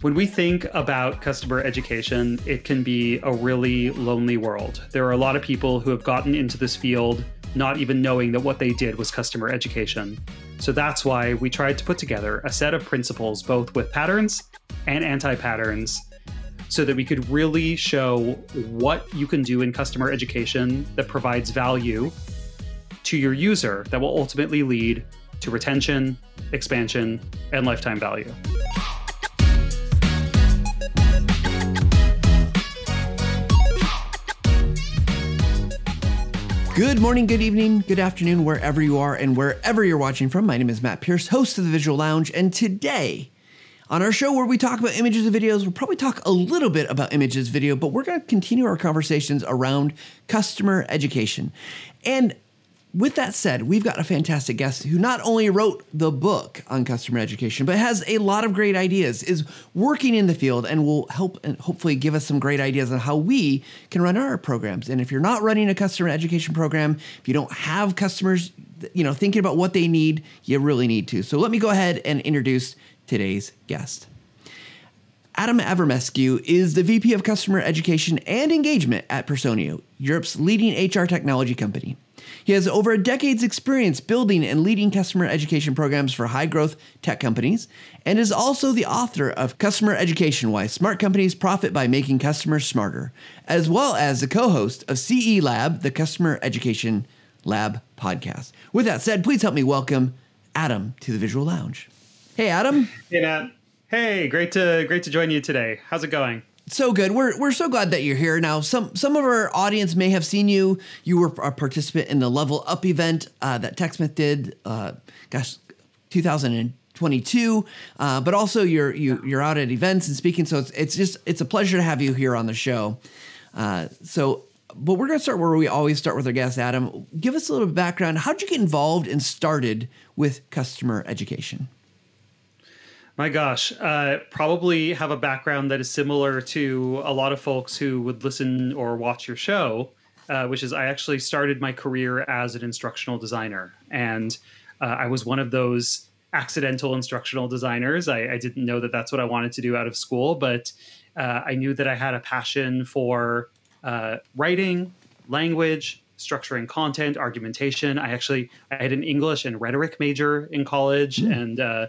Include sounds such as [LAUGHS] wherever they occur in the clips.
When we think about customer education, it can be a really lonely world. There are a lot of people who have gotten into this field not even knowing that what they did was customer education. So that's why we tried to put together a set of principles, both with patterns and anti patterns, so that we could really show what you can do in customer education that provides value to your user that will ultimately lead to retention, expansion, and lifetime value. Good morning, good evening, good afternoon, wherever you are and wherever you're watching from. My name is Matt Pierce, host of the Visual Lounge, and today on our show where we talk about images and videos, we'll probably talk a little bit about images video, but we're going to continue our conversations around customer education. And with that said, we've got a fantastic guest who not only wrote the book on customer education, but has a lot of great ideas, is working in the field, and will help and hopefully give us some great ideas on how we can run our programs. And if you're not running a customer education program, if you don't have customers, you know, thinking about what they need, you really need to. So let me go ahead and introduce today's guest. Adam Avramescu is the VP of Customer Education and Engagement at Personio, Europe's leading HR technology company. He has over a decade's experience building and leading customer education programs for high growth tech companies, and is also the author of Customer Education Why Smart Companies Profit by Making Customers Smarter, as well as the co host of CE Lab, the Customer Education Lab podcast. With that said, please help me welcome Adam to the Visual Lounge. Hey, Adam. Hey, Matt. Hey, great to great to join you today. How's it going? So good. We're we're so glad that you're here. Now, some some of our audience may have seen you. You were a participant in the Level Up event uh, that TechSmith did. Uh, gosh, 2022. Uh, but also you're you, you're out at events and speaking. So it's it's just it's a pleasure to have you here on the show. Uh, so. But we're to start where we always start with our guest, Adam. Give us a little background. How'd you get involved and started with customer education? My gosh, uh, probably have a background that is similar to a lot of folks who would listen or watch your show, uh, which is I actually started my career as an instructional designer. And uh, I was one of those accidental instructional designers. I, I, didn't know that that's what I wanted to do out of school, but uh, I knew that I had a passion for uh, writing, language, structuring content, argumentation. I actually I had an English and rhetoric major in college, mm. and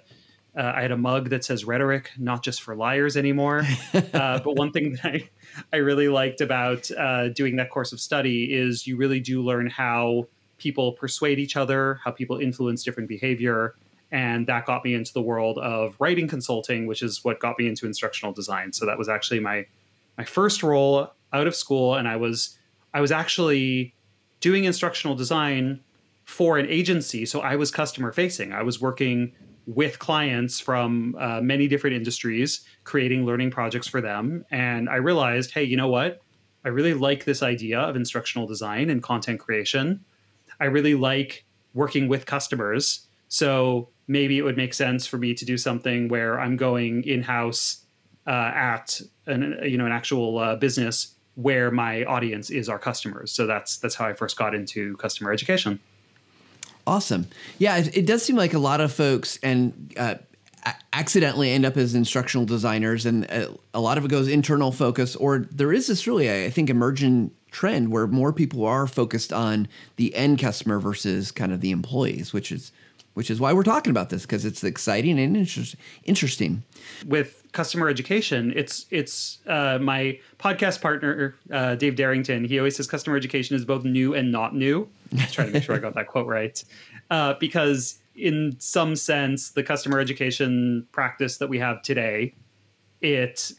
uh, I had a mug that says rhetoric, not just for liars anymore. [LAUGHS] uh, but one thing that I, I really liked about uh, doing that course of study is you really do learn how people persuade each other, how people influence different behavior. And that got me into the world of writing consulting, which is what got me into instructional design. So that was actually my my first role out of school, and I was I was actually doing instructional design for an agency. So I was customer facing. I was working with clients from uh, many different industries, creating learning projects for them. And I realized, hey, you know what? I really like this idea of instructional design and content creation. I really like working with customers. So maybe it would make sense for me to do something where I'm going in house uh, at an you know an actual uh, business where my audience is our customers. So that's that's how I first got into customer education. Awesome. Yeah, it, it, does seem like a lot of folks and uh, accidentally end up as instructional designers, and a, uh, a lot of it goes internal focus. Or there is this really, I think, emerging trend where more people are focused on the end customer versus kind of the employees, which is which is why we're talking about this because it's exciting and inter- interesting. With customer education, it's it's uh, my podcast partner uh, Dave Derington. He always says customer education is both new and not new. Let's try to make sure I got that quote right, uh, because in some sense, the customer education practice that we have today, it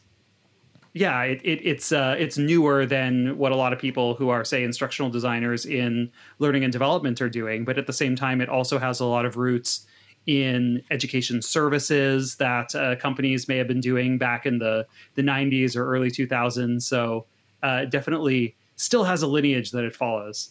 yeah, it, it, it's uh, it's newer than what a lot of people who are say instructional designers in learning and development are doing. But at the same time, it also has a lot of roots in education services that uh, companies may have been doing back in the the 90s or early 2000s. So uh, definitely still has a lineage that it follows.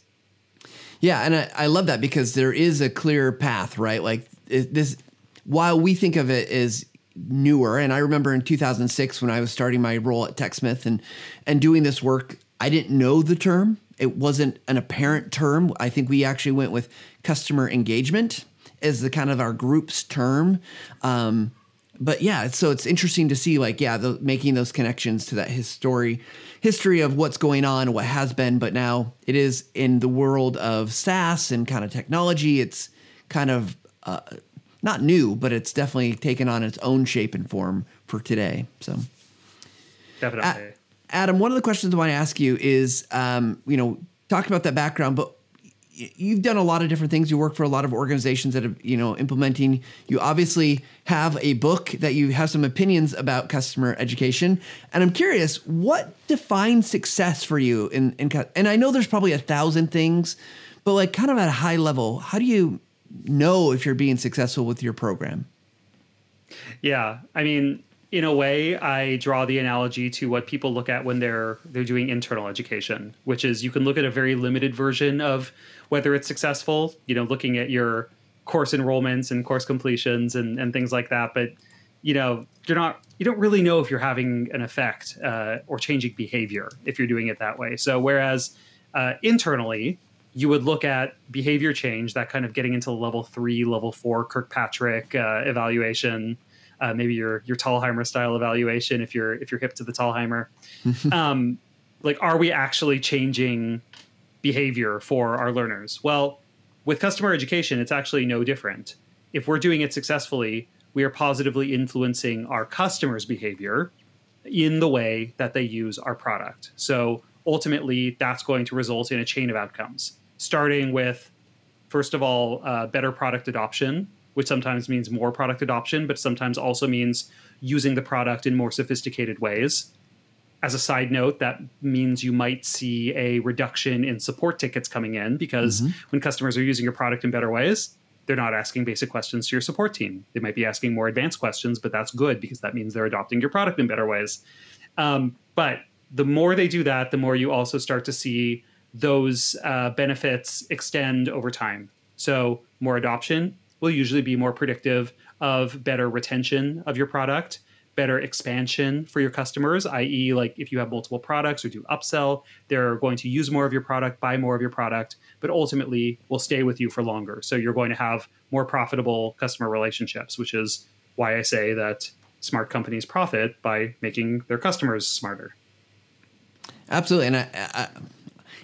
Yeah, and I, I love that because there is a clear path, right? Like this, while we think of it as newer. And I remember in 2006 when I was starting my role at TechSmith and and doing this work, I didn't know the term. It wasn't an apparent term. I think we actually went with customer engagement as the kind of our group's term. Um, but yeah, so it's interesting to see like yeah, the, making those connections to that history history of what's going on, what has been, but now it is in the world of SaaS and kind of technology. It's kind of uh, not new, but it's definitely taken on its own shape and form for today. So definitely. Adam, one of the questions I want to ask you is, um, you know, talk about that background, but you've done a lot of different things. You work for a lot of organizations that are, you know, implementing. You obviously have a book that you have some opinions about customer education, and I'm curious, what defines success for you? In, in and I know there's probably a thousand things, but like kind of at a high level, how do you know if you're being successful with your program? Yeah, I mean, in a way, I draw the analogy to what people look at when they're they're doing internal education, which is you can look at a very limited version of whether it's successful. You know, looking at your course enrollments and course completions and, and things like that, but you know, you're not you don't really know if you're having an effect uh, or changing behavior if you're doing it that way. So whereas uh, internally, you would look at behavior change, that kind of getting into level three, level four Kirkpatrick uh, evaluation uh, maybe your your Thalheimer style evaluation if you're if you're hip to the Thalheimer. [LAUGHS] um, like, are we actually changing behavior for our learners? Well, with customer education, it's actually no different. If we're doing it successfully, we are positively influencing our customers' behavior in the way that they use our product. So ultimately, that's going to result in a chain of outcomes, starting with, first of all, uh, better product adoption which sometimes means more product adoption, but sometimes also means using the product in more sophisticated ways. As a side note, that means you might see a reduction in support tickets coming in because mm-hmm. when customers are using your product in better ways, they're not asking basic questions to your support team. They might be asking more advanced questions, but that's good because that means they're adopting your product in better ways. Um, but the more they do that, the more you also start to see those uh, benefits extend over time. So, more adoption, will usually be more predictive of better retention of your product better expansion for your customers i.e like if you have multiple products or do upsell they're going to use more of your product buy more of your product but ultimately will stay with you for longer. So you're going to have more profitable customer relationships which is why i say that smart companies profit by making their customers smarter. Absolutely and I, I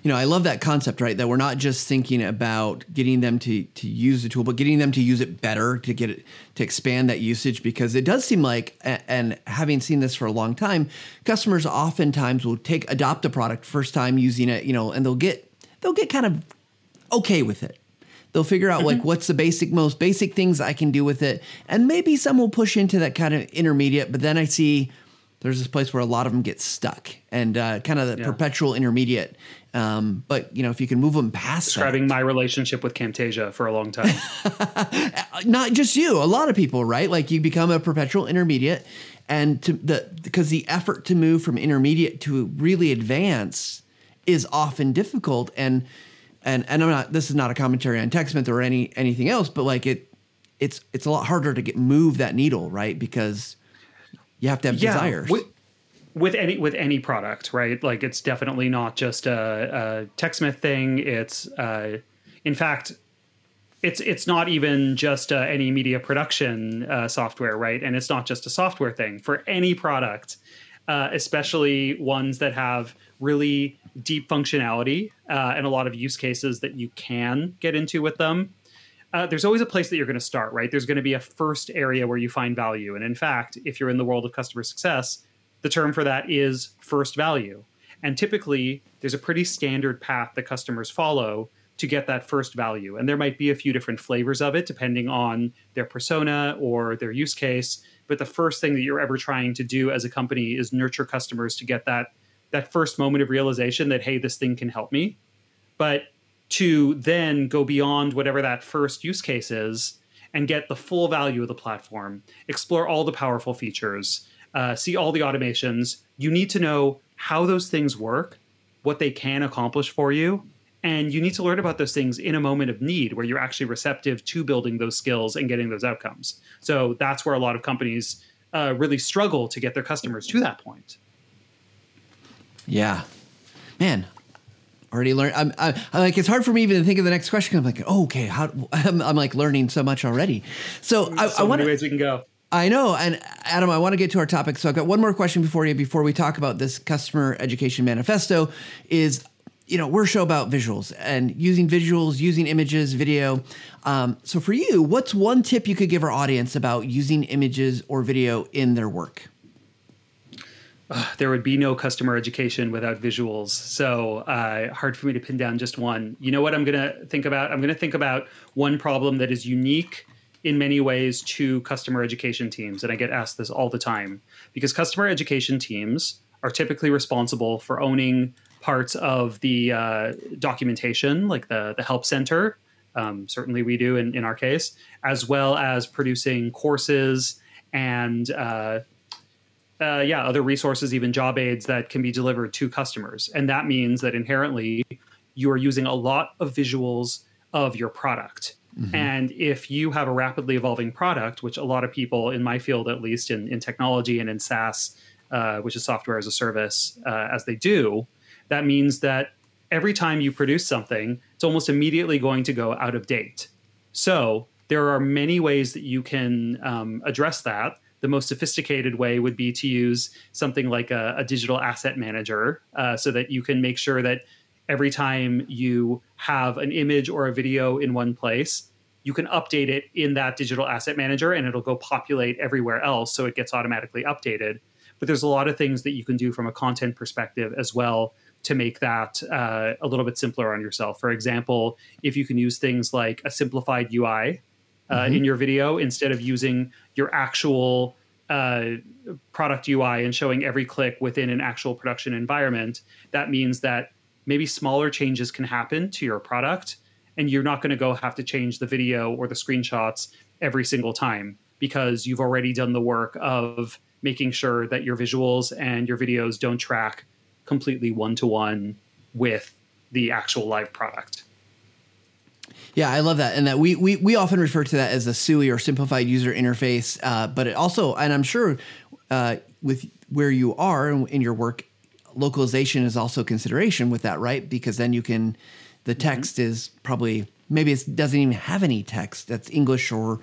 you know, I love that concept, right? That we're not just thinking about getting them to to use the tool, but getting them to use it better, to get it to expand that usage. Because it does seem like, and having seen this for a long time, customers oftentimes will take adopt a product first time using it, you know, and they'll get they'll get kind of okay with it. They'll figure out mm-hmm. like what's the basic, most basic things I can do with it, and maybe some will push into that kind of intermediate. But then I see there's this place where a lot of them get stuck and uh, kind of the yeah. perpetual intermediate. Um, but you know, if you can move them past describing that, my relationship with Camtasia for a long time, [LAUGHS] not just you, a lot of people, right? Like you become a perpetual intermediate, and to the because the effort to move from intermediate to really advance is often difficult and and and I'm not this is not a commentary on TechSmith or any anything else, but like it it's it's a lot harder to get move that needle, right? Because you have to have yeah, desires. With, with any with any product, right? Like it's definitely not just a, a TechSmith thing. It's uh, in fact, it's it's not even just uh, any media production uh, software, right? And it's not just a software thing for any product, uh, especially ones that have really deep functionality uh, and a lot of use cases that you can get into with them uh, there's always a place that you're going to start, right? There's going to be a first area where you find value. And in fact, if you're in the world of customer success, the term for that is first value. And typically, there's a pretty standard path that customers follow to get that first value. And there might be a few different flavors of it depending on their persona or their use case. But the first thing that you're ever trying to do as a company is nurture customers to get that that first moment of realization that hey, this thing can help me. But to then go beyond whatever that first use case is and get the full value of the platform, explore all the powerful features, uh, see all the automations. You need to know how those things work, what they can accomplish for you, and you need to learn about those things in a moment of need where you're actually receptive to building those skills and getting those outcomes. So that's where a lot of companies uh, really struggle to get their customers to that point. Yeah. Man, already learned. I'm, I, am like it's hard for me even to think of the next question. I'm like, oh, okay, how? [LAUGHS] I'm, I'm like learning so much already. So I, so I want ways we can go. I know. And Adam, I want to get to our topic. So I've got one more question before you before we talk about this customer education manifesto is you know, we're a show about visuals and using visuals, using images, video. Um, so for you, what's one tip you could give our audience about using images or video in their work? Uh, there would be no customer education without visuals. So uh, hard for me to pin down just one. You know what I'm going to think about? I'm going to think about one problem that is unique in many ways to customer education teams. And I get asked this all the time because customer education teams are typically responsible for owning parts of the uh, documentation, like the, the help center. Um, certainly, we do in, in our case, as well as producing courses and uh, yeah, other resources, even job aids that can be delivered to customers. And that means that inherently you are using a lot of visuals of your product. Mm-hmm. And if you have a rapidly evolving product, which a lot of people in my field, at least in, in technology and in SaaS, uh, which is software as a service, uh, as they do, that means that every time you produce something, it's almost immediately going to go out of date. So there are many ways that you can um, address that. The most sophisticated way would be to use something like a, a digital asset manager uh, so that you can make sure that every time you have an image or a video in one place, you can update it in that digital asset manager and it'll go populate everywhere else so it gets automatically updated. But there's a lot of things that you can do from a content perspective as well to make that uh, a little bit simpler on yourself. For example, if you can use things like a simplified UI uh, mm-hmm. in your video instead of using your actual uh, product UI and showing every click within an actual production environment, that means that maybe smaller changes can happen to your product and you're not going to go have to change the video or the screenshots every single time because you've already done the work of making sure that your visuals and your videos don't track completely one to one with the actual live product. Yeah, I love that, and that we we, we often refer to that as a SUI or simplified user interface. Uh, but it also, and I'm sure uh, with where you are in your work, localization is also a consideration with that, right? Because then you can, the mm-hmm. text mm-hmm. is probably maybe it doesn't even have any text that's English or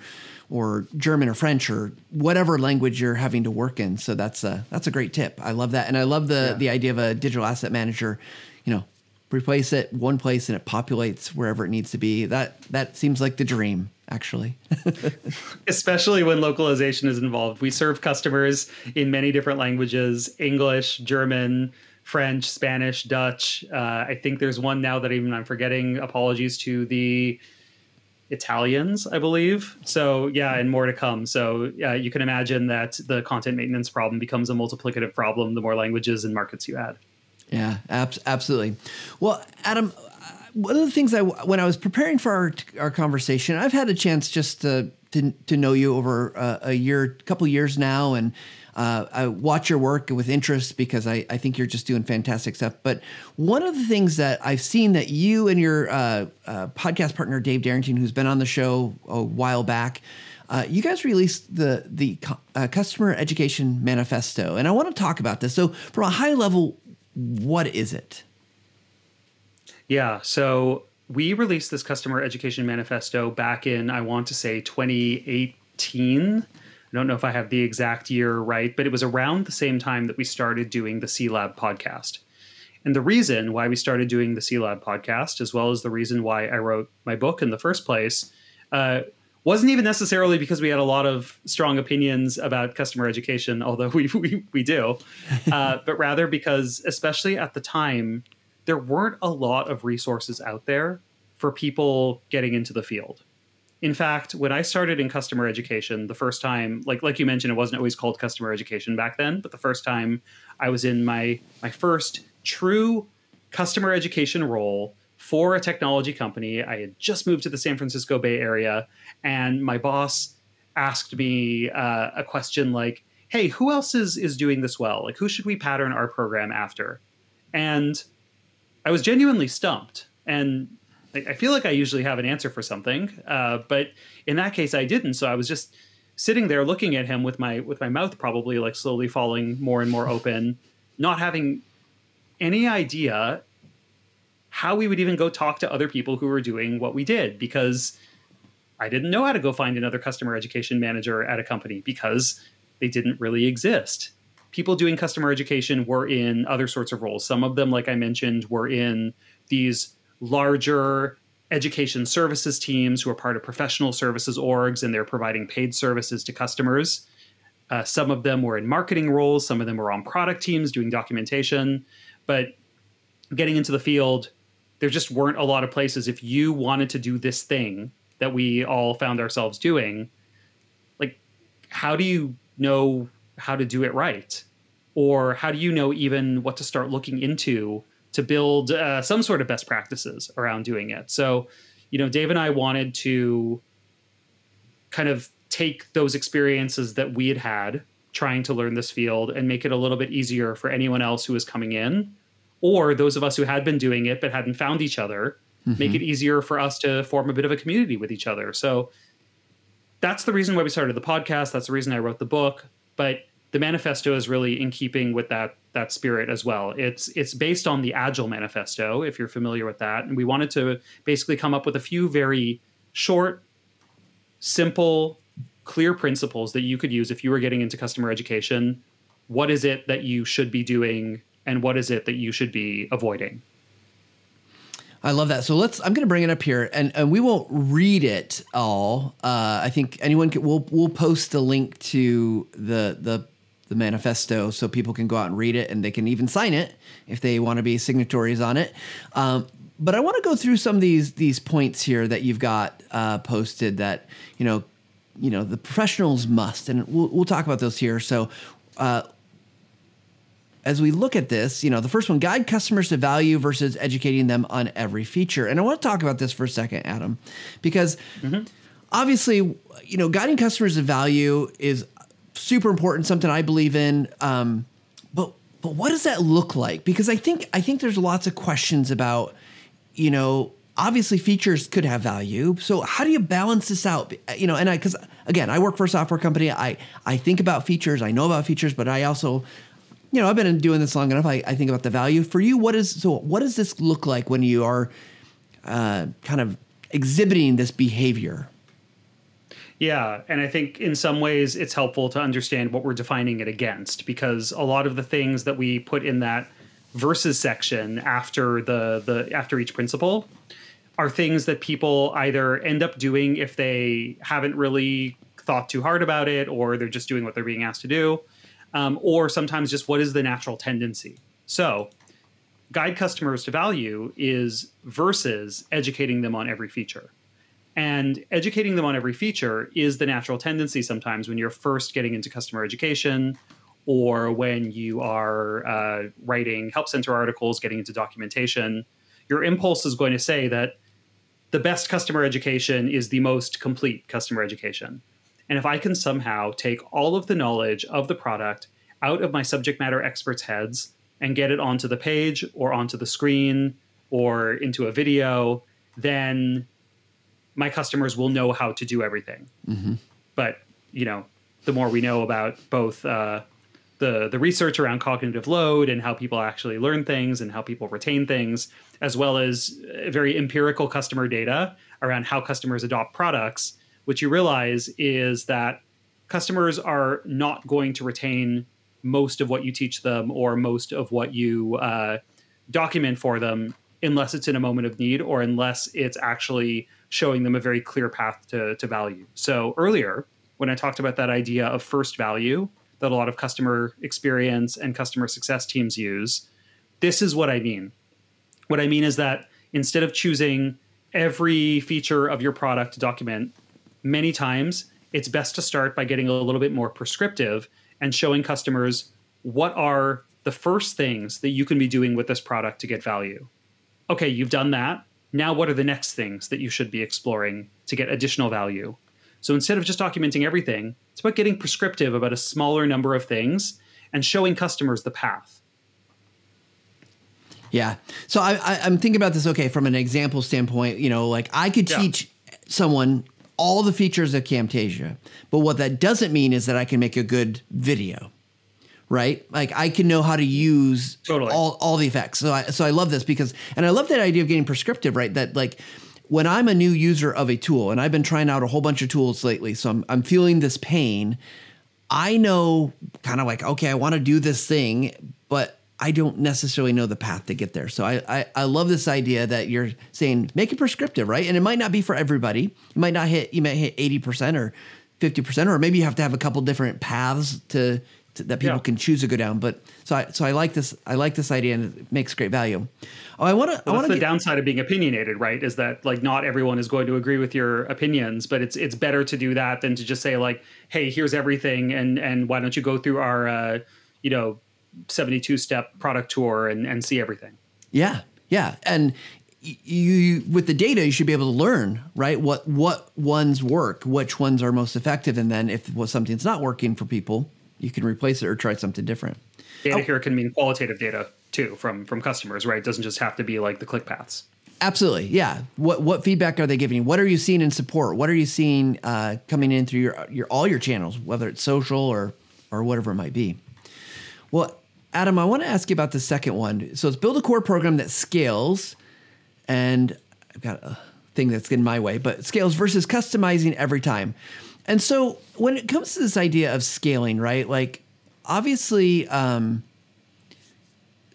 or German or French or whatever language you're having to work in. So that's a that's a great tip. I love that, and I love the yeah. the idea of a digital asset manager. You know, replace it one place and it populates wherever it needs to be. That that seems like the dream actually. [LAUGHS] Especially when localization is involved. We serve customers in many different languages English, German, French, Spanish, Dutch. Uh, I think there's one now that even I'm forgetting. Apologies to the Italians, I believe. So yeah, and more to come. So yeah, you can imagine that the content maintenance problem becomes a multiplicative problem the more languages and markets you add. Yeah, ab- absolutely. Well, Adam, one of the things I when I was preparing for our our conversation, I've had a chance just to to, to know you over a, a year, couple years now, and uh, I watch your work with interest because I, I think you're just doing fantastic stuff. But one of the things that I've seen that you and your uh, uh, podcast partner Dave Derington, who's been on the show a while back, uh, you guys released the the uh, customer education manifesto, and I want to talk about this. So, from a high level, what is it? Yeah, so we released this customer education manifesto back in I want to say 2018 I don't know if I have the exact year right, but it was around the same time that we started doing the CE Lab podcast. And the reason why we started doing the CE Lab podcast, as well as the reason why I wrote my book in the first place, uh, wasn't even necessarily because we had a lot of strong opinions about customer education, although we, we, we do, uh, [LAUGHS] but rather because, especially at the time, there weren't a lot of resources out there for people getting into the field. In fact, when I started in customer education, the first time, like like you mentioned, it wasn't always called customer education back then, but the first time I was in my my first true customer education role for a technology company, I had just moved to the San Francisco Bay Area, and my boss asked me uh, a question like, "Hey, who else is is doing this well? Like, who should we pattern our program after?" And I was genuinely stumped. And I feel like I usually have an answer for something, uh, but in that case, I didn't. So I was just sitting there looking at him with my with my mouth probably like slowly falling more and more open, not having any idea how we would even go talk to other people who were doing what we did because I didn't know how to go find another customer education manager at a company because they didn't really exist. People doing customer education were in other sorts of roles. Some of them, like I mentioned, were in these larger education services teams who are part of professional services orgs and they're providing paid services to customers. Uh, some of them were in marketing roles, some of them were on product teams doing documentation. But getting into the field, there just weren't a lot of places. If you wanted to do this thing that we all found ourselves doing, like, how do you know how to do it right? Or how do you know even what to start looking into to build uh, some sort of best practices around doing it? So, you know, Dave and I wanted to kind of take those experiences that we had had trying to learn this field and make it a little bit easier for anyone else who is coming in or those of us who had been doing it but hadn't found each other mm-hmm. make it easier for us to form a bit of a community with each other. So that's the reason why we started the podcast. That's the reason i wrote the book. But the manifesto is really in keeping with that that spirit as well. It's it's based on the agile manifesto if you're familiar with that. And we wanted to basically come up with a few very short simple clear principles that you could use if you were getting into customer education. What is it that you should be doing, and what is it that you should be avoiding? I love that. So let's. I'm going to bring it up here, and, and we won't read it all. Uh, I think anyone can. We'll we'll post the link to the the the manifesto so people can go out and read it, and they can even sign it if they want to be signatories on it. Um, but I want to go through some of these these points here that you've got uh, posted that you know you know the professionals must, and we'll, we'll talk about those here. So. Uh, as we look at this, you know, the first one, guide customers to value versus educating them on every feature. And I want to talk about this for a second, Adam, because mm-hmm. obviously, you know, guiding customers to value is super important, something I believe in. Um, but but what does that look like? Because I think I think there's lots of questions about, you know, obviously features could have value. So how do you balance this out? You know, and I because again, I work for a software company. I I think about features. I know about features, but I also you know, I've been doing this long enough. I, I think about the value for you. What is so? What does this look like when you are uh, kind of exhibiting this behavior? Yeah, and I think in some ways it's helpful to understand what we're defining it against because a lot of the things that we put in that versus section after the the after each principle are things that people either end up doing if they haven't really thought too hard about it or they're just doing what they're being asked to do um, or sometimes just what is the natural tendency. So guide customers to value is versus educating them on every feature. And educating them on every feature is the natural tendency sometimes when you're first getting into customer education or when you are uh, writing help center articles getting into documentation. Your impulse is going to say that the best customer education is the most complete customer education. And if I can somehow take all of the knowledge of the product out of my subject matter experts' heads and get it onto the page or onto the screen or into a video, then my customers will know how to do everything. Mm-hmm. But, you know, the more we know about both uh, the the research around cognitive load and how people actually learn things and how people retain things, as well as uh, very empirical customer data around how customers adopt products. What you realize is that customers are not going to retain most of what you teach them or most of what you uh, document for them unless it's in a moment of need or unless it's actually showing them a very clear path to, to value. So earlier, when I talked about that idea of first value, that a lot of customer experience and customer success teams use. This is what I mean. What I mean is that instead of choosing every feature of your product to document, many times it's best to start by getting a little bit more prescriptive and showing customers what are the first things that you can be doing with this product to get value. Okay, you've done that. Now, what are the next things that you should be exploring to get additional value? So instead of just documenting everything, it's about getting prescriptive about a smaller number of things and showing customers the path. Yeah. So I, I, am thinking about this, okay, from an example standpoint, you know, like I could teach someone all the features of Camtasia, but what that doesn't mean is that I can make a good video right? Like I can know how to use totally. all, all the effects. So I, so I love this because, and I love that idea of getting prescriptive, right? That like when I'm a new user of a tool, and I've been trying out a whole bunch of tools lately, so I'm, I'm feeling this pain. I know kind of like, okay, I want to do this thing, but I don't necessarily know the path to get there. So I, I, I love this idea that you're saying make it prescriptive, right? And it might not be for everybody. You might not hit, you might hit 80% or 50%, or maybe you have to have a couple different paths to, to that people Yeah. can choose to go down. But so I, so I like this, I like this idea and it makes great value. Oh, I want to, I Well, want that's the to downside of being opinionated, right? Is that like not everyone is going to agree with your opinions, but it's it's better to do that than to just say like, "Hey, here's everything," and and why don't you go through our, uh, you know, seventy two step product tour and and see everything. Yeah, yeah, and you with the data, you should be able to learn right what what ones work, which ones are most effective, and then if something's not working for people, you can replace it or try something different. Data here can mean qualitative data too from from customers, right? It doesn't just have to be like the click paths. Absolutely, yeah. What what feedback are they giving you? What are you seeing in support? What are you seeing uh, coming in through your your all your channels, whether it's social or or whatever it might be? Well, Adam, I want to ask you about the second one. So it's build a core program that scales, and I've got a thing that's getting my way, but scales versus customizing every time. And so when it comes to this idea of scaling, right? Like obviously, um,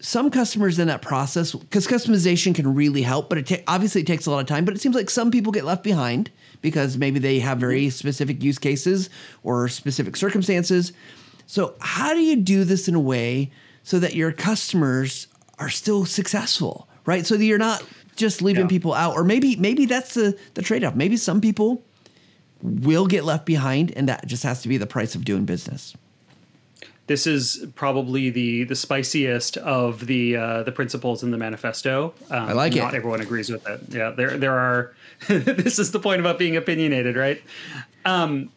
some customers in that process because customization can really help, but it ta- obviously it takes a lot of time. But it seems like some people get left behind because maybe they have very specific use cases or specific circumstances. So how do you do this in a way so that your customers are still successful, right? So that you're not just leaving Yeah. people out, or maybe maybe that's the the trade off. Maybe some people will get left behind, and that just has to be the price of doing business. This is probably the the spiciest of the uh, the principles in the manifesto. Um, I like it. Not everyone agrees with it. Yeah, there there are. [LAUGHS] this is the point about being opinionated, right? Um,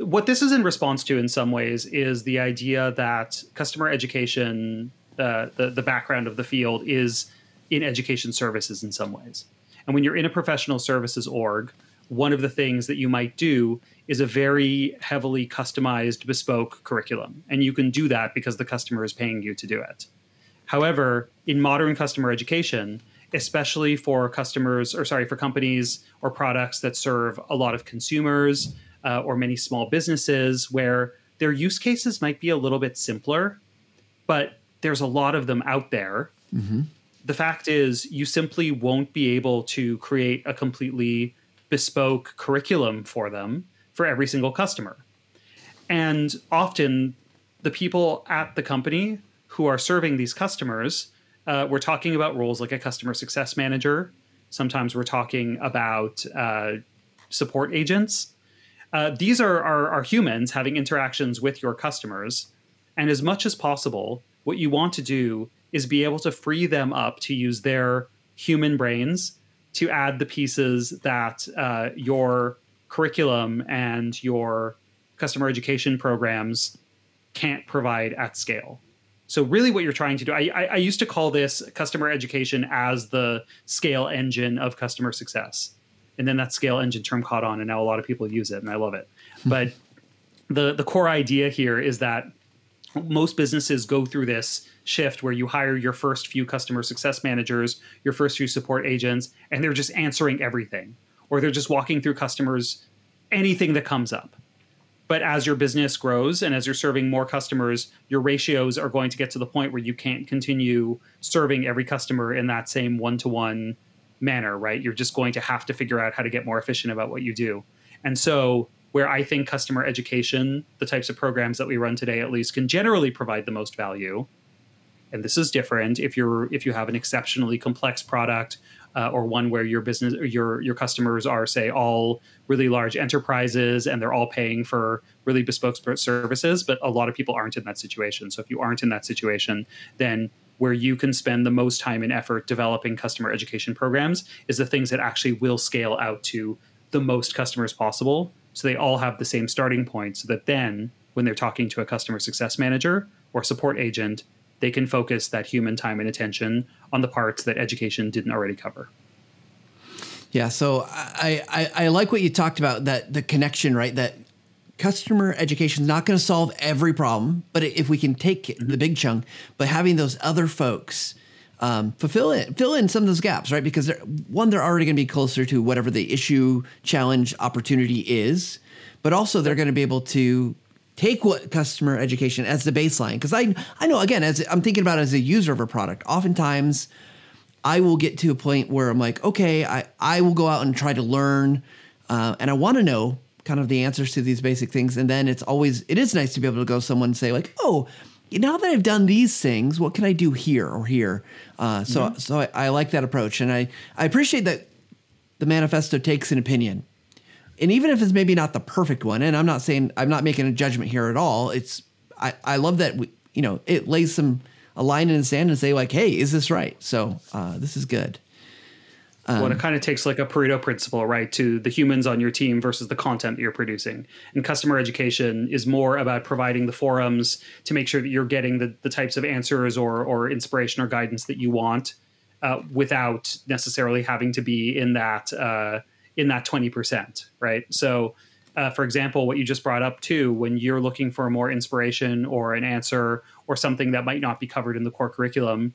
what this is in response to, in some ways, is the idea that customer education, uh, the the background of the field, is in education services in some ways. And when you're in a professional services org, one of the things that you might do is a very heavily customized, bespoke curriculum. And you can do that because the customer is paying you to do it. However, in modern customer education, especially for customers or sorry, for companies or products that serve a lot of consumers uh, or many small businesses where their use cases might be a little bit simpler, but there's a lot of them out there. The fact is, you simply won't be able to create a completely bespoke curriculum for them for every single customer. And often, the people at the company who are serving these customers, uh, we're talking about roles like a customer success manager. Sometimes we're talking about uh, support agents. Uh, these are, are, are humans having interactions with your customers. And as much as possible, what you want to do is be able to free them up to use their human brains to add the pieces that uh, your curriculum and your customer education programs can't provide at scale. So really, what you're trying to do, I, I, I used to call this customer education as the scale engine of customer success, and then that scale engine term caught on, and now a lot of people use it, and I love it. but the the core idea here is that most businesses go through this shift where you hire your first few customer success managers, your first few support agents, and they're just answering everything, or they're just walking through customers, anything that comes up. But as your business grows and as you're serving more customers, your ratios are going to get to the point where you can't continue serving every customer in that same one to one manner, right? You're just going to have to figure out how to get more efficient about what you do. And so, where I think customer education, the types of programs that we run today at least, can generally provide the most value, and this is different if you're if you have an exceptionally complex product uh, or one where your business your your customers are say all really large enterprises and they're all paying for really bespoke services but a lot of people aren't in that situation so if you aren't in that situation then where you can spend the most time and effort developing customer education programs is the things that actually will scale out to the most customers possible so they all have the same starting point so that then when they're talking to a customer success manager or support agent they can focus that human time and attention on the parts that education didn't already cover. Yeah, so I, I I like what you talked about that the connection, right? That customer education is not going to solve every problem, but if we can take the big chunk, but having those other folks um, fulfill it, fill in some of those gaps, right? Because they're, one, they're already going to be closer to whatever the issue, challenge, opportunity is, but also they're going to be able to take what customer education as the baseline. Because I, I know again, as I'm thinking about it as a user of a product, oftentimes I will get to a point where I'm like, okay, I, I will go out and try to learn, uh, and I want to know kind of the answers to these basic things. And then it's always it is nice to be able to go someone and say like, oh, now that I've done these things, what can I do here or here? Uh, so mm-hmm. so I, I, like that approach, and I I appreciate that the manifesto takes an opinion, and even if it's maybe not the perfect one, and I'm not saying I'm not making a judgment here at all. It's I I love that we, you know it lays some a line in the sand and say like, hey, is this right? So uh, this is good. Um, well, it kind of takes like a Pareto principle, right, to the humans on your team versus the content that you're producing. And customer education is more about providing the forums to make sure that you're getting the, the types of answers or, or inspiration or guidance that you want uh, without necessarily having to be in that uh, in that 20%, right? So, uh, for example, what you just brought up too, when you're looking for more inspiration or an answer or something that might not be covered in the core curriculum,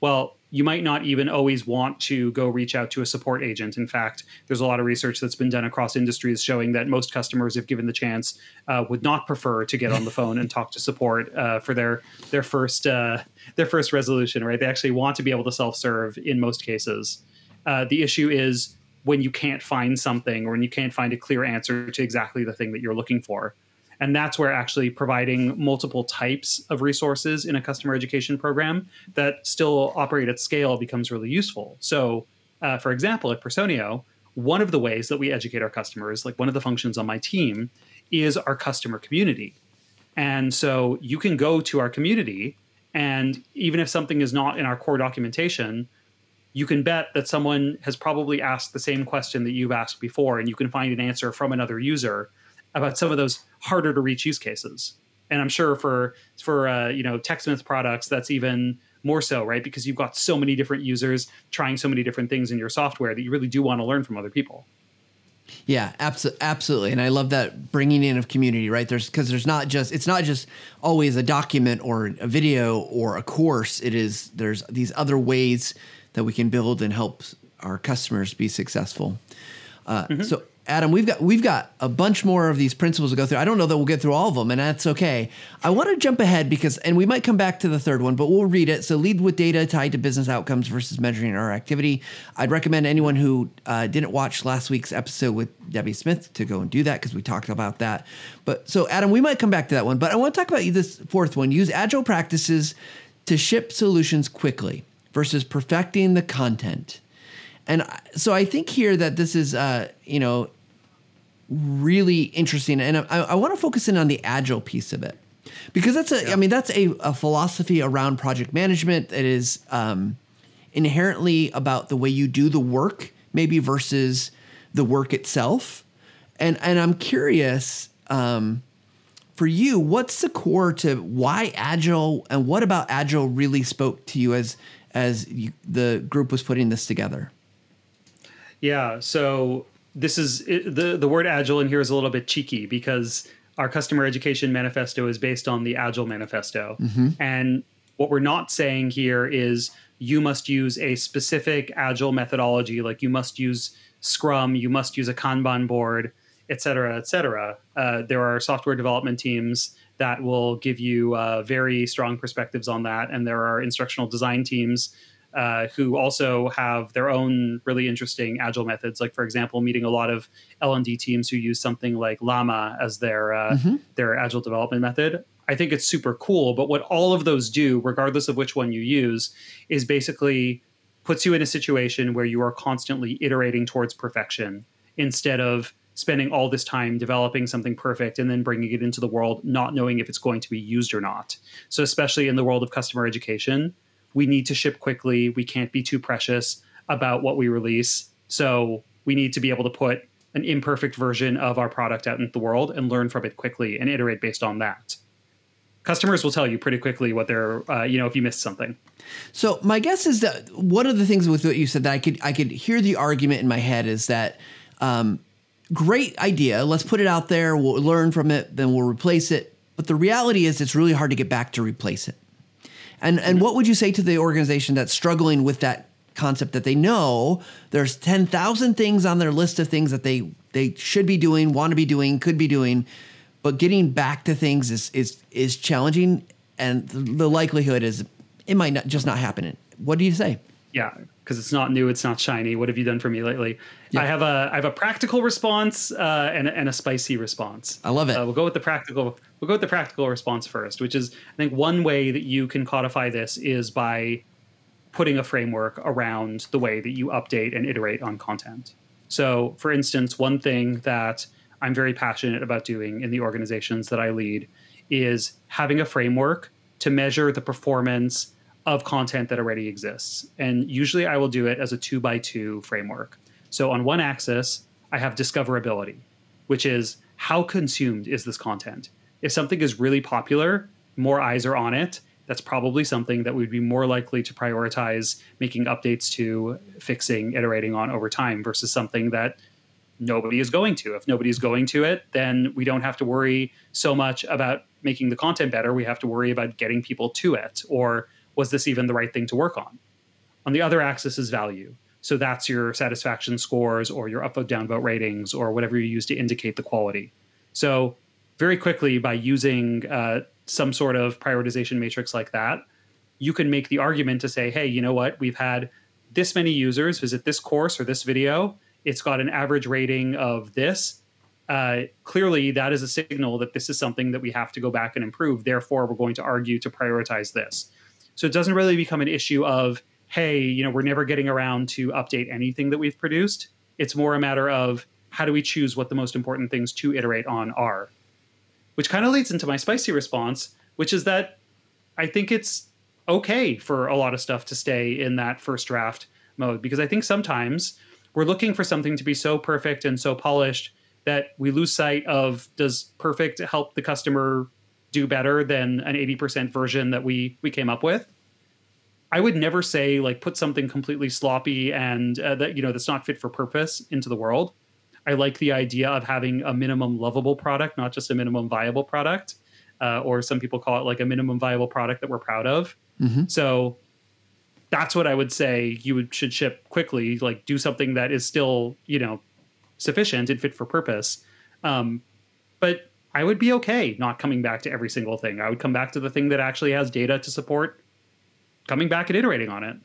well, you might not even always want to go reach out to a support agent. In fact, there's a lot of research that's been done across industries showing that most customers, if given the chance, uh, would not prefer to get on the phone and talk to support uh, for their their first uh, their first resolution. Right? They actually want to be able to self serve in most cases. Uh, the issue is when you can't find something or when you can't find a clear answer to exactly the thing that you're looking for. And that's where actually providing multiple types of resources in a customer education program that still operate at scale becomes really useful. So, uh, for example, at Personio, one of the ways that we educate our customers, like one of the functions on my team, is our customer community. And so you can go to our community, and even if something is not in our core documentation, you can bet that someone has probably asked the same question that you've asked before, and you can find an answer from another user about some of those harder to reach use cases. And I'm sure for for uh, you know TechSmith products, that's even more so, right? Because you've got so many different users trying so many different things in your software that you really do want to learn from other people. Yeah, absolutely, absolutely, and I love that bringing in of community. Right there's because there's not just it's not just always a document or a video or a course. It is there's these other ways that we can build and help our customers be successful. Uh, mm-hmm. So Adam, we've got we've got a bunch more of these principles to go through. I don't know that we'll get through all of them, and that's okay. I want to jump ahead because, and we might come back to the third one, but we'll read it. So, lead with data tied to business outcomes versus measuring our activity. I'd recommend anyone who uh, didn't watch last week's episode with Debbie Smith to go and do that because we talked about that. But so, Adam, we might come back to that one, but I want to talk about this fourth one: use agile practices to ship solutions quickly versus perfecting the content. And so I think here that this is, uh, you know, really interesting, and I, I want to focus in on the agile piece of it because that's a. Yeah. I mean, that's a, a philosophy around project management that is um, inherently about the way you do the work, maybe versus the work itself. And and I'm curious. Um, for you, what's the core to why Agile and what about Agile really spoke to you as as you, the group was putting this together? Yeah, so this is the the word agile in here is a little bit cheeky because our customer education manifesto is based on the agile manifesto mm-hmm. and what we're not saying here is you must use a specific agile methodology like you must use scrum you must use a kanban board et cetera et cetera uh, there are software development teams that will give you uh, very strong perspectives on that and there are instructional design teams uh, who also have their own really interesting agile methods. Like for example, meeting a lot of L and D teams who use something like Llama as their uh, mm-hmm. their agile development method. I think it's super cool. But what all of those do, regardless of which one you use, is basically puts you in a situation where you are constantly iterating towards perfection instead of spending all this time developing something perfect and then bringing it into the world not knowing if it's going to be used or not. So especially in the world of customer education, we need to ship quickly. We can't be too precious about what we release. So we need to be able to put an imperfect version of our product out into the world and learn from it quickly and iterate based on that. Customers will tell you pretty quickly what they're, uh, you know, if you missed something. So my guess is that one of the things with what you said that I could I could hear the argument in my head is that um, great idea. Let's put it out there. We'll learn from it. Then we'll replace it. But the reality is, it's really hard to get back to replace it. And and what would you say to the organization that's struggling with that concept that they know there's 10,000 things on their list of things that they they should be doing, want to be doing, could be doing, but getting back to things is is is challenging and the likelihood is it might not just not happen. What do you say? Yeah, because it's not new, it's not shiny. What have you done for me lately? Yeah. I have a I have a practical response uh, and and a spicy response. I love it. Uh, we'll go with the practical. We'll go with the practical response first, which is I think one way that you can codify this is by putting a framework around the way that you update and iterate on content. So, for instance, one thing that I'm very passionate about doing in the organizations that I lead is having a framework to measure the performance of content that already exists. And usually I will do it as a two by two framework. So, on one axis, I have discoverability, which is how consumed is this content? If something is really popular, more eyes are on it, that's probably something that we'd be more likely to prioritize making updates to, fixing, iterating on over time versus something that nobody is going to. If nobody is going to it, then we don't have to worry so much about making the content better. We have to worry about getting people to it or was this even the right thing to work on? On the other axis is value. So that's your satisfaction scores or your upvote downvote ratings or whatever you use to indicate the quality. So very quickly by using uh, some sort of prioritization matrix like that, you can make the argument to say, hey, you know what? We've had this many users visit this course or this video. It's got an average rating of this. Uh, clearly, that is a signal that this is something that we have to go back and improve. Therefore, we're going to argue to prioritize this. So it doesn't really become an issue of, hey, you know, we're never getting around to update anything that we've produced. It's more a matter of how do we choose what the most important things to iterate on are which kind of leads into my spicy response, which is that I think it's okay for a lot of stuff to stay in that first draft mode because I think sometimes we're looking for something to be so perfect and so polished that we lose sight of does perfect help the customer do better than an 80% version that we we came up with? I would never say like put something completely sloppy and uh, that you know that's not fit for purpose into the world I like the idea of having a minimum lovable product, not just a minimum viable product, uh, or some people call it like a minimum viable product that we're proud of. Mm-hmm. So that's what I would say you would, should ship quickly. Like do something that is still you know sufficient and fit for purpose. Um, but I would be okay not coming back to every single thing. I would come back to the thing that actually has data to support coming back and iterating on it.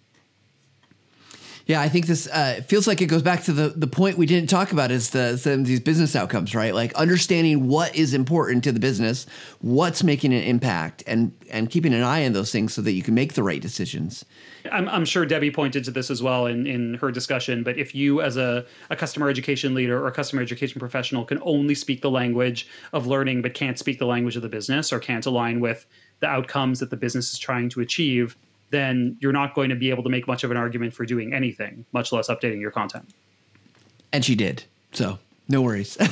Yeah, I think this uh, feels like it goes back to the, the point we didn't talk about is the, the, these business outcomes, right? Like understanding what is important to the business, what's making an impact, and and keeping an eye on those things so that you can make the right decisions. I'm, I'm sure Debbie pointed to this as well in, in her discussion. But if you, as a, a customer education leader or a customer education professional, can only speak the language of learning but can't speak the language of the business or can't align with the outcomes that the business is trying to achieve, then you're not going to be able to make much of an argument for doing anything, much less updating your content. And she did. So no worries. [LAUGHS]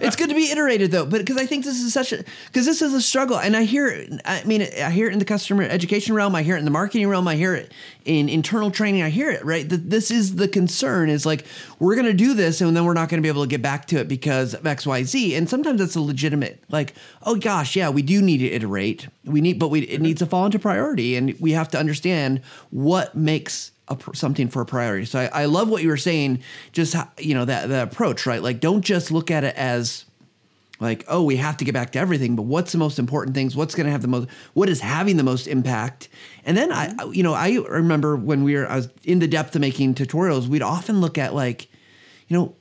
It's good to be iterated though, but because I think this is such a because this is a struggle, and I hear I mean I hear it in the customer education realm, I hear it in the marketing realm, I hear it in internal training, I hear it right. That this is the concern is like we're going to do this, and then we're not going to be able to get back to it because of X Y Z, and sometimes that's a legitimate like oh gosh yeah we do need to iterate we need but we it needs to fall into priority, and we have to understand what makes a, something for a priority. So I, I love what you were saying. Just you know that that approach, right? Like don't just look at it as like oh we have to get back to everything, but what's the most important things? What's going to have the most? What is having the most impact? And then mm-hmm. I you know I remember when we were I was in the depth of making tutorials, we'd often look at like you know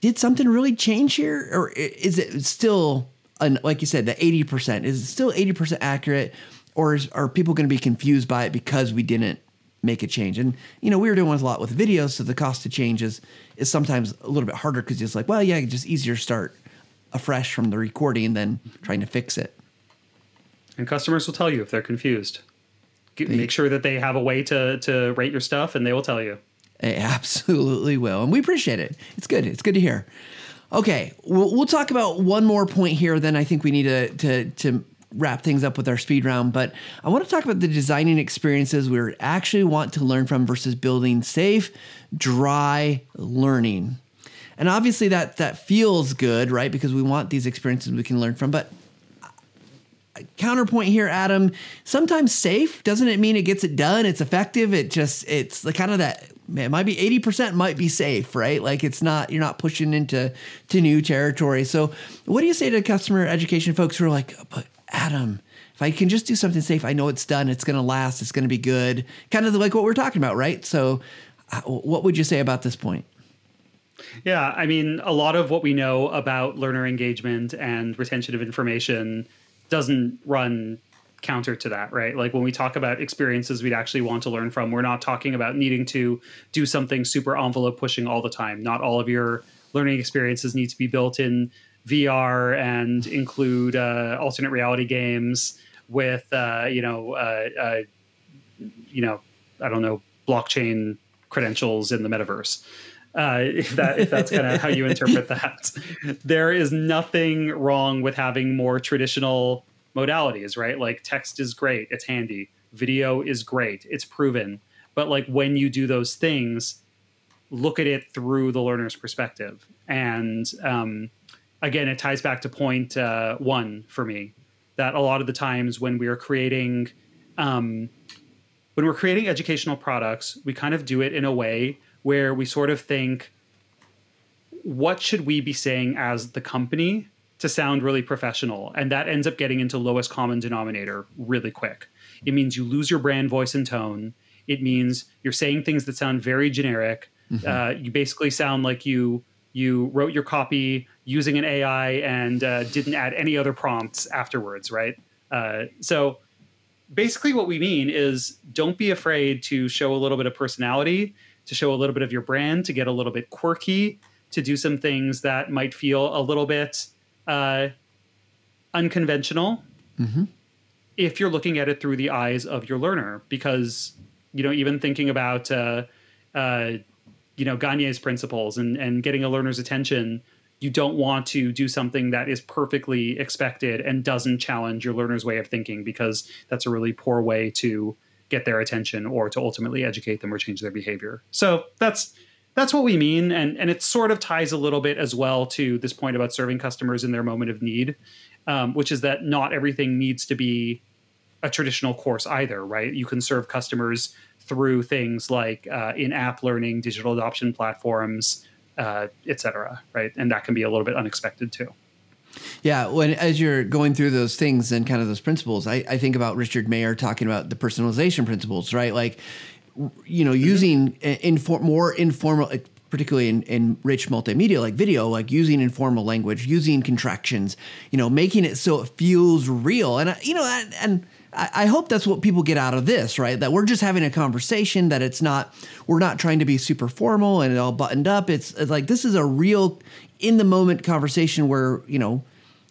did something really change here or is it still an, like you said the 80% is it still 80% accurate or is, are people going to be confused by it because we didn't make a change. And you know, we were doing a lot with videos, so the cost to change is is sometimes a little bit harder because it's like, well, yeah, it's just easier to start afresh from the recording than trying to fix it. And customers will tell you if they're confused. They, Make sure that they have a way to to rate your stuff, and they will tell you. They [LAUGHS] absolutely will, and we appreciate it. It's good. It's good to hear. Okay, we'll, we'll talk about one more point here. Then I think we need to to to wrap things up with our speed round, but I want to talk about the designing experiences we actually want to learn from versus building safe, dry learning. And obviously that that feels good, right? Because we want these experiences we can learn from, but counterpoint here, Adam. Sometimes safe doesn't it mean it gets it done? It's effective. It just it's the kind of that it might be 80% might be safe, right? Like it's not you're not pushing into to new territory. So what do you say to customer education folks who are like, but Adam, if I can just do something safe, I know it's done, it's going to last, it's going to be good. Kind of like what we're talking about, right? So uh, what would you say about this point? Yeah, I mean, a lot of what we know about learner engagement and retention of information doesn't run counter to that, right? Like when we talk about experiences we'd actually want to learn from, we're not talking about needing to do something super envelope pushing all the time. Not all of your learning experiences need to be built in VR and include uh, alternate reality games with, uh, you know, uh, uh you know, I don't know, blockchain credentials in the metaverse. Uh, if that if that's kind of how you interpret that, there is nothing wrong with having more traditional modalities, right? Like text is great, it's handy. Video is great, it's proven. But like when you do those things, look at it through the learner's perspective. And um, again, it ties back to point uh, one for me that a lot of the times when we are creating um, when we're creating educational products, we kind of do it in a way where we sort of think, what should we be saying as the company to sound really professional. And that ends up getting into lowest common denominator really quick. It means you lose your brand voice and tone. It means you're saying things that sound very generic. Mm-hmm. Uh, you basically sound like you you wrote your copy using an AI and uh, didn't add any other prompts afterwards, right? Uh, so basically, what we mean is don't be afraid to show a little bit of personality, to show a little bit of your brand, to get a little bit quirky, to do some things that might feel a little bit uh, unconventional mm-hmm. if you're looking at it through the eyes of your learner, because you know even thinking about uh, uh, you know Gagne's principles and and getting a learner's attention. You don't want to do something that is perfectly expected and doesn't challenge your learner's way of thinking because that's a really poor way to get their attention or to ultimately educate them or change their behavior. So that's that's what we mean and and it sort of ties a little bit as well to this point about serving customers in their moment of need um, which is that not everything needs to be a traditional course either right you can serve customers through things like uh, in-app learning digital adoption platforms uh, etc right and that can be a little bit unexpected too yeah, when as you're going through those things and kind of those principles, I, I think about Richard Mayer talking about the personalization principles, right? Like you know, using inform, more informal, particularly in, in rich multimedia like video, like using informal language, using contractions, you know, making it so it feels real. And, you know, and, and I hope that's what people get out of this, right? That we're just having a conversation, that it's not, we're not trying to be super formal and all buttoned up. It's, it's like this is a real in the moment conversation where, you know,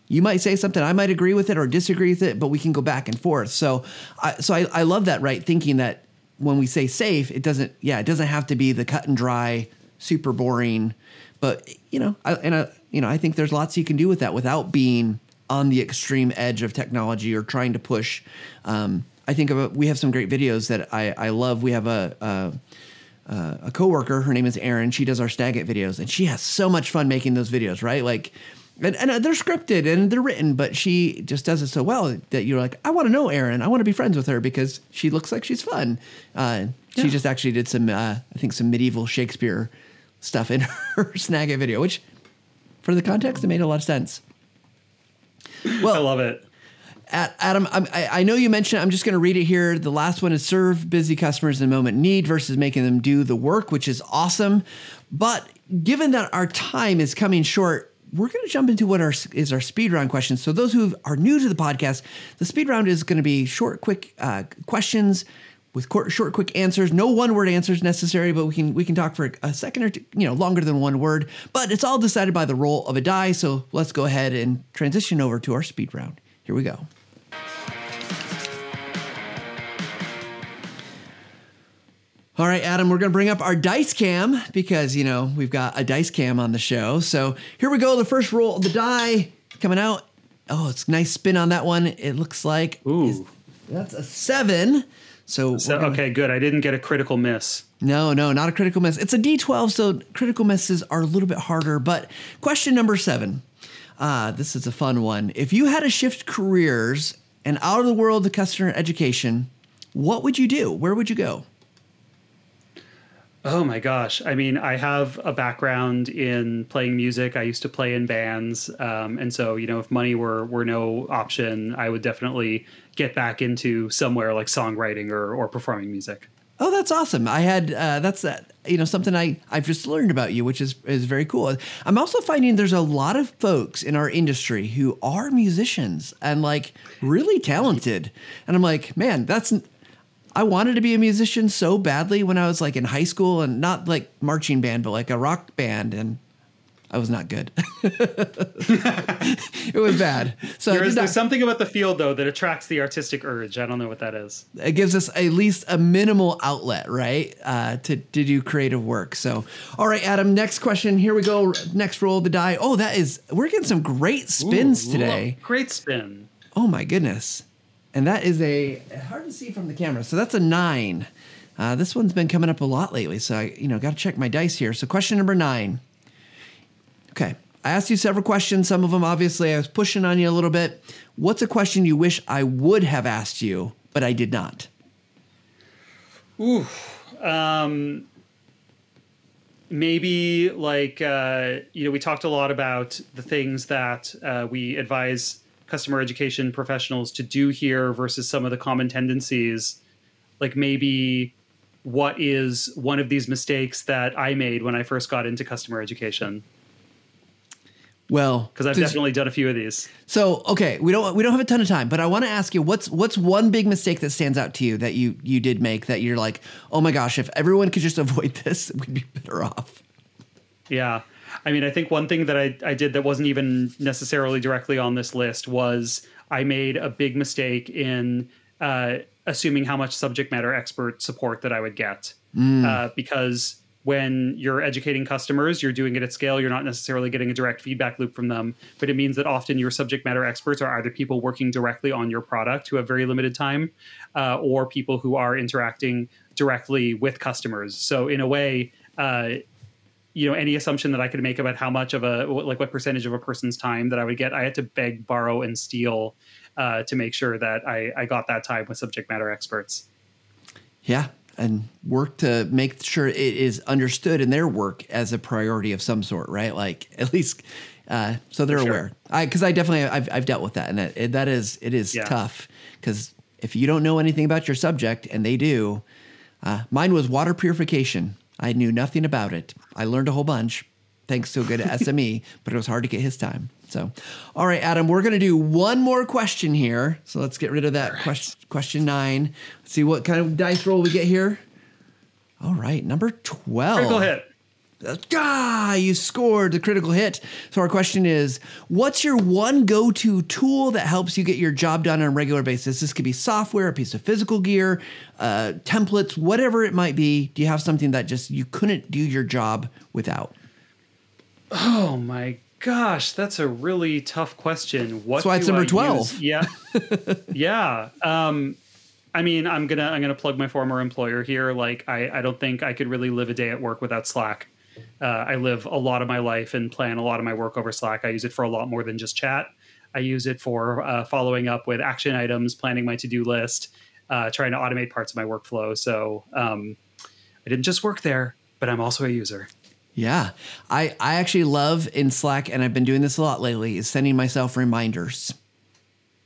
you might say something, I might agree with it or disagree with it, but we can go back and forth. So, I, so I, I love that, right? Thinking that when we say safe, it doesn't. Yeah, it doesn't have to be the cut and dry, super boring. But you know, I, and I, you know, I think there's lots you can do with that without being on the extreme edge of technology or trying to push. Um, I think of a, we have some great videos that I, I love. We have a, a, a coworker. Her name is Erin. She does our Snagit videos, and she has so much fun making those videos. Right, like and, and uh, they're scripted and they're written, but she just does it so well that you're like, I want to know Erin. I want to be friends with her because she looks like she's fun. Uh, yeah. She just actually did some, uh, I think, some medieval Shakespeare stuff in [LAUGHS] her Snagit video, which, for the context, it made a lot of sense. Well, I love it. Adam, I, I know you mentioned. I'm just going to read it here. The last one is serve busy customers in the moment need versus making them do the work, which is awesome. But given that our time is coming short, we're going to jump into what our, is our speed round questions. So those who are new to the podcast, the speed round is going to be short, quick uh, questions with short, quick answers. No one word answers necessary, but we can we can talk for a second or two, you know, longer than one word. But it's all decided by the roll of a die. So let's go ahead and transition over to our speed round. Here we go. All right, Adam, we're going to bring up our dice cam because, you know, we've got a dice cam on the show. So here we go. The first roll of the die coming out. Oh, it's nice spin on that one. It looks like Ooh. That's a seven. So, so gonna, okay, good. I didn't get a critical miss. No, no, not a critical miss. It's a D12, so critical misses are a little bit harder. But question number seven. Uh, this is a fun one. If you had to shift careers and out of the world of customer education, what would you do? Where would you go? Oh my gosh. I mean, I have a background in playing music. I used to play in bands. Um, and so, you know, if money were, were no option, I would definitely get back into somewhere like songwriting or, or performing music. Oh, that's awesome. I had, uh, that's, uh, you know, something I, I've just learned about you, which is, is very cool. I'm also finding there's a lot of folks in our industry who are musicians and like really talented. And I'm like, man, that's, I wanted to be a musician so badly when I was like in high school and not like marching band, but like a rock band. And I was not good. [LAUGHS] it was bad. So there is, not, there's something about the field though that attracts the artistic urge. I don't know what that is. It gives us at least a minimal outlet, right, uh, to to do creative work. So, all right, Adam. Next question. Here we go. Next roll of the die. Oh, that is. We're getting some great spins Ooh, today. Great spin. Oh my goodness. And that is a hard to see from the camera. So that's a nine. Uh, this one's been coming up a lot lately, so I, you know, got to check my dice here. So question number nine. Okay, I asked you several questions. Some of them, obviously, I was pushing on you a little bit. What's a question you wish I would have asked you, but I did not? Ooh, um, maybe like uh, you know, we talked a lot about the things that uh, we advise customer education professionals to do here versus some of the common tendencies like maybe what is one of these mistakes that i made when i first got into customer education? Well because i've definitely done a few of these. So okay we don't we don't have a ton of time but i want to ask you what's what's one big mistake that stands out to you that you you did make that you're like oh my gosh if everyone could just [LAUGHS] avoid this we'd be better off. Yeah I mean, I think one thing that I, I did that wasn't even necessarily directly on this list was I made a big mistake in uh, assuming how much subject matter expert support that I would get. Mm. Uh, because when you're educating customers, you're doing it at scale. You're not necessarily getting a direct feedback loop from them, but it means that often your subject matter experts are either people working directly on your product who have very limited time, uh, or people who are interacting directly with customers. So in a way, uh, you know any assumption that I could make about how much of a like what percentage of a person's time that I would get, I had to beg, borrow, and steal uh, to make sure that I, I got that time with subject matter experts. Yeah, and work to make sure it is understood in their work as a priority of some sort, right? Like [LAUGHS] at least uh, so they're sure. aware. I because I definitely I've, I've dealt with that, and that, that is it is yeah. tough because if you don't know anything about your subject and they do, uh, mine was water purification. I knew nothing about it. I learned a whole bunch thanks to a good [LAUGHS] SME, but it was hard to get his time. So, all right, Adam, we're going to do one more question here. So let's get rid of that right. question, question nine. Let's see what kind of dice roll we get here. All right, number 12. Critical hit. Ah, you scored the critical hit. So our question is, what's your one go-to tool that helps you get your job done on a regular basis? This could be software, a piece of physical gear, uh, templates, whatever it might be. Do you have something that just you couldn't do your job without? Oh my gosh, that's a really tough question. What that's why it's number I twelve. Use? Yeah, [LAUGHS] yeah. Um, I mean, I'm gonna I'm gonna plug my former employer here. Like, I I don't think I could really live a day at work without Slack. Uh, I live a lot of my life and plan a lot of my work over Slack. I use it for a lot more than just chat. I use it for uh, following up with action items, planning my to do list, uh, trying to automate parts of my workflow. So um, I didn't just work there, but I'm also a user. Yeah, I I actually love in Slack, and I've been doing this a lot lately. Is sending myself reminders.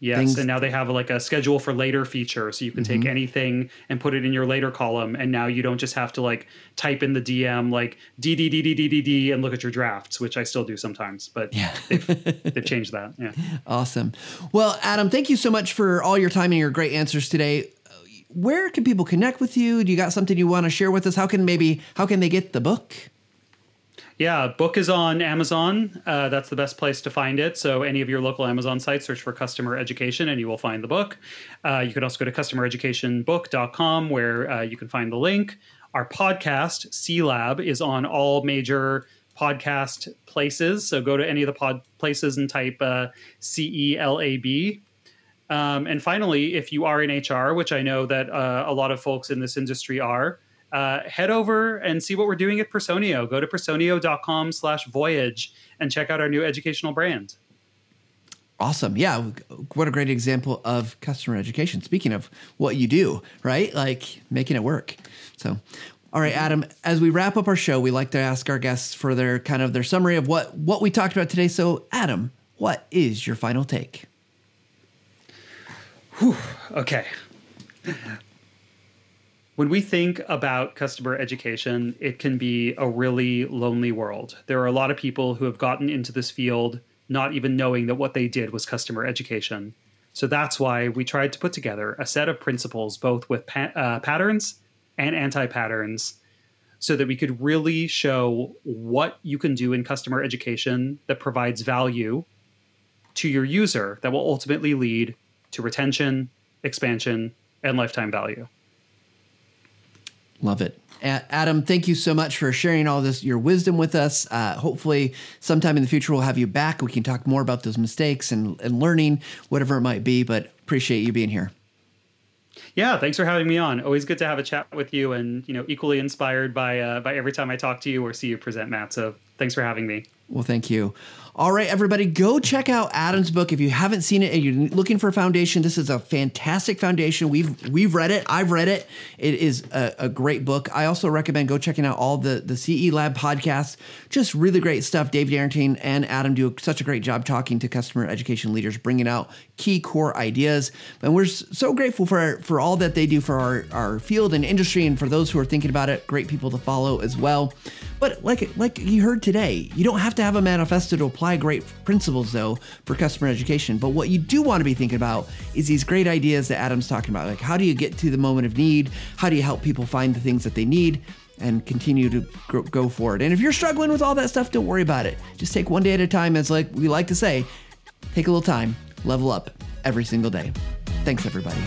Yes, Things. and now they have like a schedule for later feature, so you can mm-hmm. take anything and put it in your later column, and now you don't just have to like type in the DM like d d d d d d d and look at your drafts, which I still do sometimes, but yeah, they've, [LAUGHS] they've changed that. Yeah, awesome. Well, Adam, thank you so much for all your time and your great answers today. Where can people connect with you? Do you got something you want to share with us? How can maybe how can they get the book? Yeah, book is on Amazon. Uh, that's the best place to find it. So, any of your local Amazon sites, search for customer education and you will find the book. Uh, you can also go to customereducationbook.com where uh, you can find the link. Our podcast, CE Lab, is on all major podcast places. So, go to any of the pod places and type uh, C E L A B. Um, and finally, if you are in HR, which I know that uh, a lot of folks in this industry are, uh, head over and see what we're doing at Personio. Go to personio.com slash voyage and check out our new educational brand. Awesome. Yeah. What a great example of customer education. Speaking of what you do, right? Like making it work. So, all right, Adam, as we wrap up our show, we like to ask our guests for their kind of their summary of what what we talked about today. So, Adam, what is your final take? Whew, okay. When we think about customer education, it can be a really lonely world. There are a lot of people who have gotten into this field not even knowing that what they did was customer education. So that's why we tried to put together a set of principles, both with pa- uh, patterns and anti patterns, so that we could really show what you can do in customer education that provides value to your user that will ultimately lead to retention, expansion, and lifetime value. Love it. Adam, thank you so much for sharing all this, your wisdom with us. Uh, hopefully, sometime in the future, we'll have you back. We can talk more about those mistakes and, and learning, whatever it might be. But appreciate you being here. Yeah, thanks for having me on. Always good to have a chat with you, and you know, equally inspired by uh, by every time I talk to you or see you present, Matt. So thanks for having me. Well, thank you. All right, everybody, go check out Adam's book if you haven't seen it and you're looking for a foundation. This is a fantastic foundation. We've we've read it. I've read it. It is a, a great book. I also recommend go checking out all the the CE Lab podcasts. Just really great stuff. Dave Derington and Adam do such a great job talking to customer education leaders, bringing out key core ideas. And we're so grateful for for all that they do for our our field and industry, and for those who are thinking about it. Great people to follow as well. But like like you heard today, you don't have to have a manifesto to apply great principles though for customer education. But what you do want to be thinking about is these great ideas that Adam's talking about. Like how do you get to the moment of need? How do you help people find the things that they need? and continue to go forward. And if you're struggling with all that stuff, don't worry about it. Just take one day at a time. As like we like to say, take a little time, level up every single day. Thanks, everybody.